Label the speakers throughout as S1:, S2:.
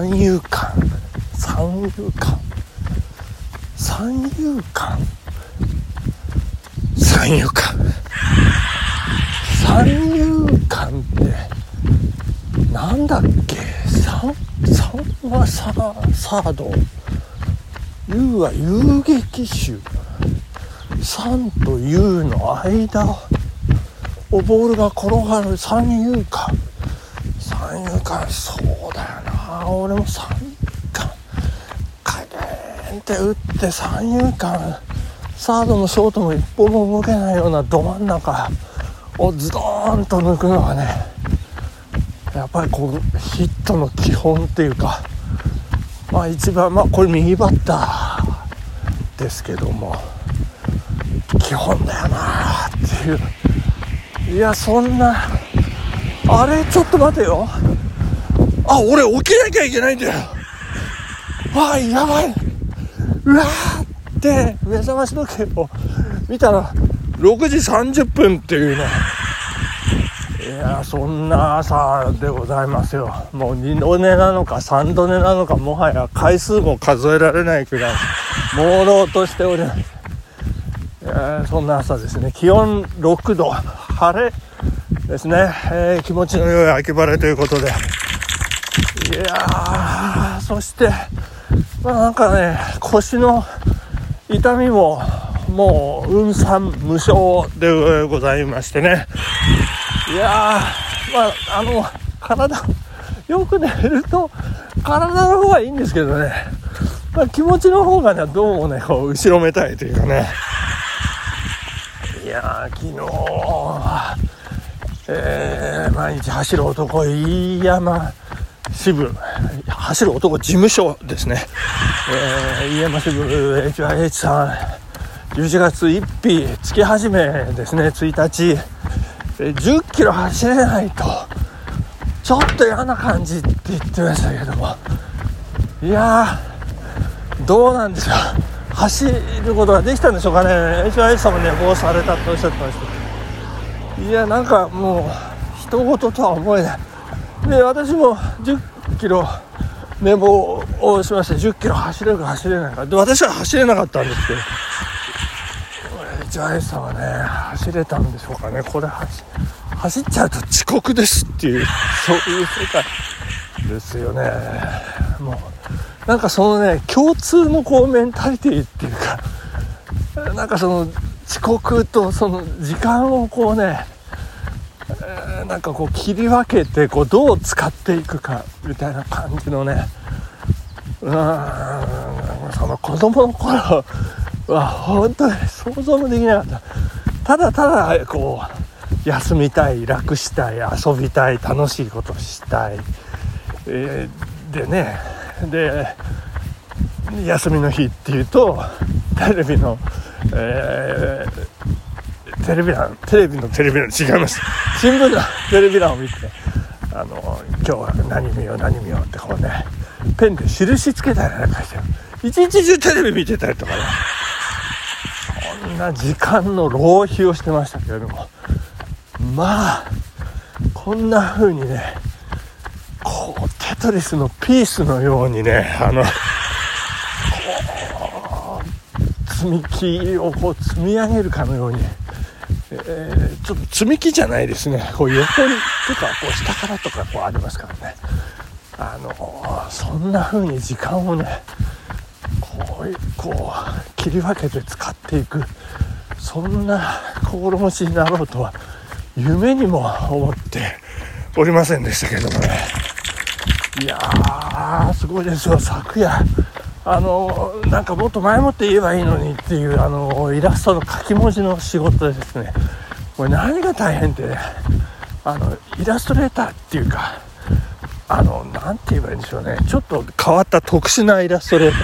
S1: 三遊間。三遊間。三遊間。三遊間。三遊間ってなんだっけ？三三はササード遊は遊撃手。三と遊の間。をボールが転がる。三遊間。三遊間そう。俺も三遊間カーンって打って三遊間サードもショートも一歩も動けないようなど真ん中をズドーンと抜くのがねやっぱりこうヒットの基本っていうかまあ一番まあこれ右バッターですけども基本だよなっていう。いやそんなあれちょっと待てよ。あ俺起きなきゃいけないんだよ。わあやばい。うわーって目覚まし時計を見たら6時30分っていうね。いやそんな朝でございますよ。もう2度寝なのか3度寝なのかもはや回数も数えられないくらい朦朧としております。え、そんな朝ですね。気温6度。晴れですね、えー、気持ちの良い秋晴れということで。いやそしてまあなんかね腰の痛みももう運算無償でございましてね。いやまああの体よく寝ると体の方がいいんですけどね、まあ、気持ちの方がねどうもねこう後ろめたいというかね。いやー昨日えー、毎日走る男飯山支部走る男事務所ですね、えー、飯山支部 HIH さん11月1日月始めですね。1日、えー、10キロ走れないと。ちょっと嫌な感じって言ってましたけども。いやーどうなんでしょう。走ることができたんでしょうかね。HIH さんも寝坊されたっておっしゃってましたけど。いやなんかもう人事とは思えない。で私も10キロ寝坊をしまして10キロ走れるか走れないか。で私は走れなかったんですけど。ジャイさんはね走れたんでしょうかね。これ走っちゃうと遅刻ですっていうそういう世界ですよね。もうなんかそのね共通のこうメンタリティっていうかなんかその遅刻とその時間をこうね、なんかこう切り分けてこうどう使っていくかみたいな感じのね。うん。その子供の頃は本当に想像もできなかった。ただただこう休みたい楽したい遊びたい楽しいことしたい、えー、でね。で休みの日っていうとテレビの、えーテレビ欄テレビのテレビ欄違います。新聞のテレビ欄を見てあの今日は何見よう何見ようってこうねペンで印つけたりなんかして一日中テレビ見てたりとかね。そんな時間の浪費をしてましたけれども。まあこんな風にねこうテトリスのピースのようにねあの積み木をこう積み上げるかのようにえー、ちょっと積み木じゃないですね。こう横にとかこう下からとかこうありますからね。あのそんな風に時間をねこうこう切り分けて使っていくそんな心持ちになろうとは夢にも思っておりませんでしたけどもね。いやーすごいですよ。昨夜あのなんかもっと前もって言えばいいのにっていうあのイラストの書き文字の仕事でですね。これ何が大変ってねあのイラストレーターっていうかあの何て言えばいいんでしょうね。ちょっと変わった特殊なイラストレータ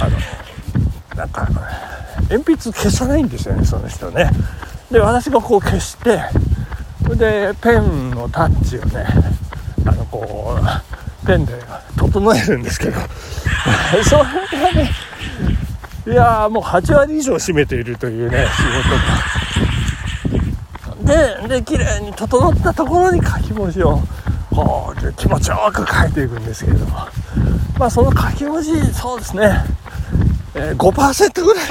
S1: ー。あのなんか鉛筆消さないんですよねその人ね。で私がこう消してそれでペンのタッチをねあのこうペンで整えるんですけど。それがね。いやもう8割以上占めているというね仕事が。でで綺麗に整ったところに書き文字をこう気持ちよく書いていくんですけれども。まあその書き文字そうですね、えー、5%ぐらい。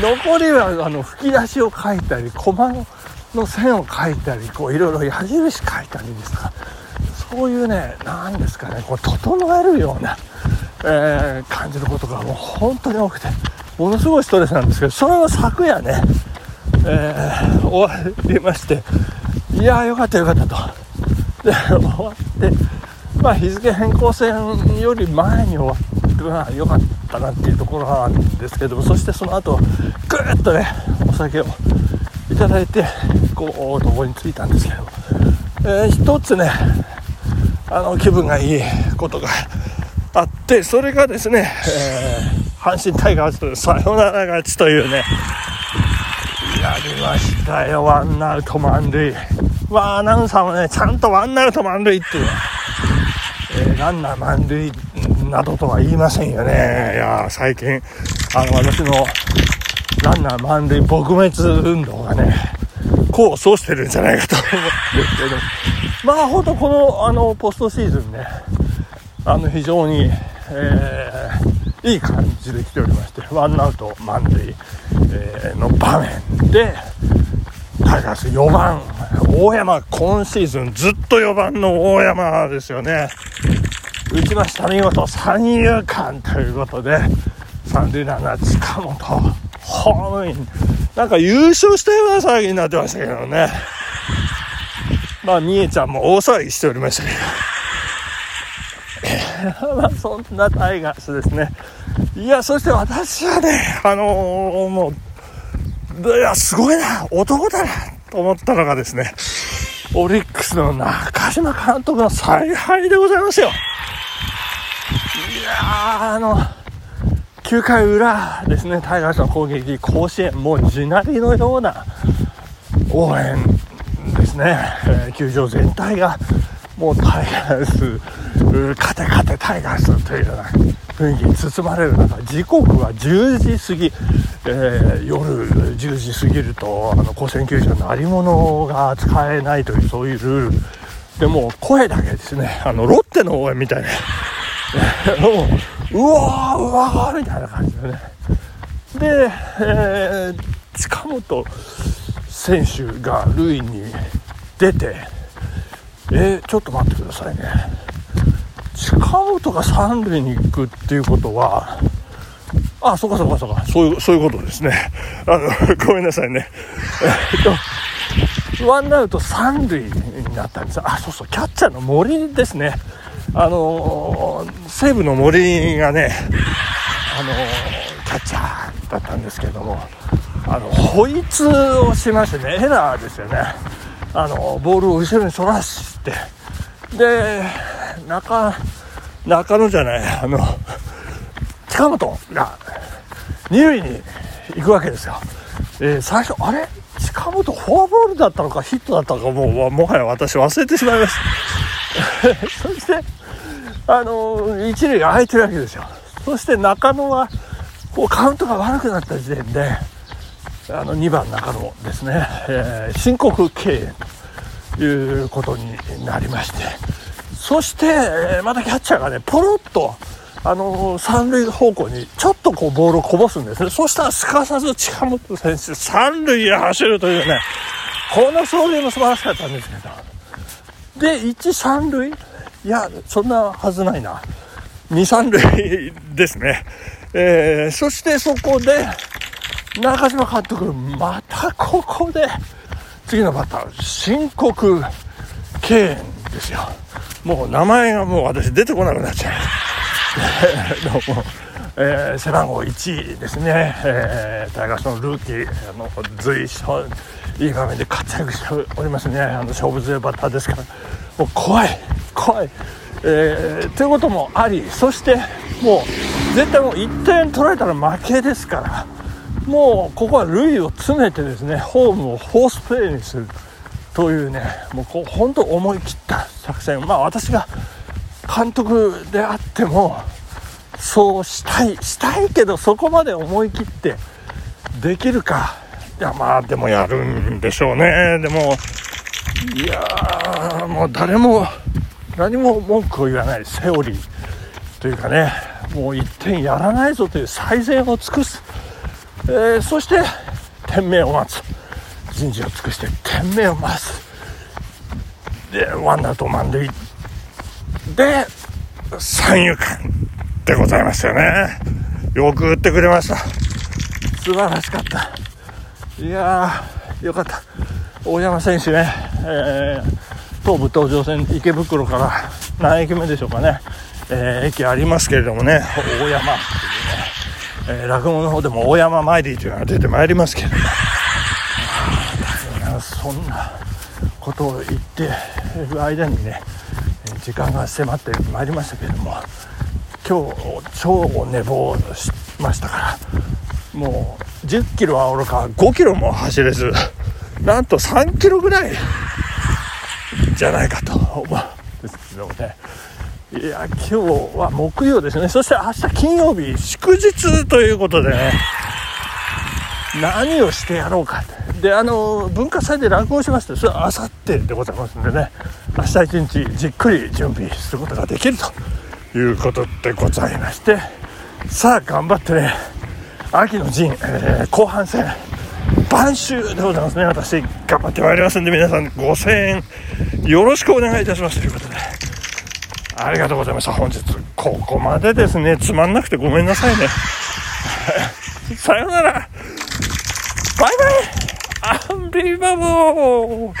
S1: 残りはあの吹き出しを書いたりコマの線を書いたりこういろいろ矢印書いたりですとか。そういうね何ですかねこう整えるような、えー、感じることがもう本当に多くてものすごいストレスなんですけどそれを昨夜ね、えー、終わりましていやーよかったよかったと。で終わってまあ日付変更線より前に終わってはよかったなっていうところなんですけどもそしてその後ぐーっとねお酒をいただいてこうどこに着いたんですけど、えー、一つねあの気分がいいことがあってそれがですね、えー、阪神タイガースとサヨナラ勝ちというねやりましたよワンアウト満塁。まあアナウンサーもねちゃんとワンアウト満塁っていう、えー、ランナー満塁などとは言いませんよね。いや最近あの私のランナー満塁撲滅運動がね功を奏してるんじゃないかと思うんですけど。まあ本当このあのポストシーズンねあの非常に、えー、いい感じで来ておりましてワンアウト満塁、えー、の場面でタイガース4番大山今シーズンずっと4番の大山ですよね。打ちました見事三遊間ということで三塁ランナー近本ホームイン。なんか優勝したような騒ぎになってましたけどね。まあみえちゃんも大騒ぎしておりましたけど。ま あそんなタイガースですね。いやそして私はねあのー、もういやすごいな男だなと思ったのがですねオリックスの中島監督の采配でございますよ。いやあの9回裏ですね、タイガースの攻撃、甲子園、もう地鳴りのような応援ですね、えー、球場全体がもうタイガース、勝て勝てタイガースというような雰囲気に包まれる中、時刻は10時過ぎ、えー、夜10時過ぎると、あの甲子園球場鳴り物が使えないという、そういうルール。でも声だけですね、あのロッテの応援みたいな。ううわーうわーみたいな感じでねで、えー、近本選手が塁に出てえー、ちょっと待ってくださいね近本が三塁に行くっていうことはあそうかそうかそうか。そういうそういうことですね。あのごめんなさいね。えっとワンアウト三塁になったんです。あそうそうキャッチャーの森ですね。あの、西武の森がね、あの、キャッチャーだったんですけども、あの、ホイツをしましてね、エラーですよね。あの、ボールを後ろに反らして、で、中、中野じゃない、あの、近本が二塁に行くわけですよ。えー、最初、あれ？近本フォアボールだったのかヒットだったのかもうもはや私忘れてしまいました。そしてあの一塁が空いてるわけですよ。そして中野はこうカウントが悪くなった時点であの2番中野ですね、えー、申告敬遠ということになりまして。そして、またキャッチャーがねポロッとあの三塁方向にちょっとこうボールをこぼすんですねそしたらすかさず近本選手三塁へ走るというねこの走塁も素晴らしかったんですけどで一三塁いや、そんなはずないな。2、3塁ですね。えー、そしてそこで、中島監督、またここで、次のバッター、申告敬遠ですよ。もう名前がもう私出てこなくなっちゃう。どうも。えー、背番号1ですね、えー、タイガースのルーキー、あの随所、いい場面で活躍しておりますね、あの勝負強いバッターですから、もう怖い、怖い、えー、ということもありそしてもう絶対もう1点取られたら負けですから。もうここは塁を詰めてですねホームをフォースプレーにするというねもうこう本当思い切った作戦。まあ私が監督であってもそうしたいしたいけどそこまで思い切ってできるか。いやまあでもやるんでしょうね。でもいやーもう誰も何も文句を言わないセオリー。というかねもう一点やらないぞという最善を尽くす、えー、そして天命を待つ。人事を尽くして天命を待つ。でワンアウト満塁。で三遊間でございますよね。よく打ってくれました。素晴らしかった。いやーよかった。大山選手ね、えー、東武東上線池袋から何駅目でしょうかね、えー、駅ありますけれどもね。大山。っていうね、えー、落語の方でも大山参りというのが出てまいりますけれども。そんなことを言ってる間にね時間が迫ってまいりましたけれども今日超寝坊しましたからもう1 0キロはおろか5キロも走れずなんと3キロぐらいじゃないかと思うんですけどもね。いや今日は木曜ですね。そして明日金曜日祝日ということでね何をしてやろうかであの文化祭で落語しましてそれはあさってでございますんでね。明日一日じっくり準備することができるということでございまして。さあ頑張ってね秋の陣、えー、後半戦晩秋でございますね。私頑張ってまいりますんで皆さん5000円よろしくお願いいたします。ということで。ありがとうございました。本日ここまでですね。つまんなくてごめんなさいね。さようなら。バイバイ。unbelievable.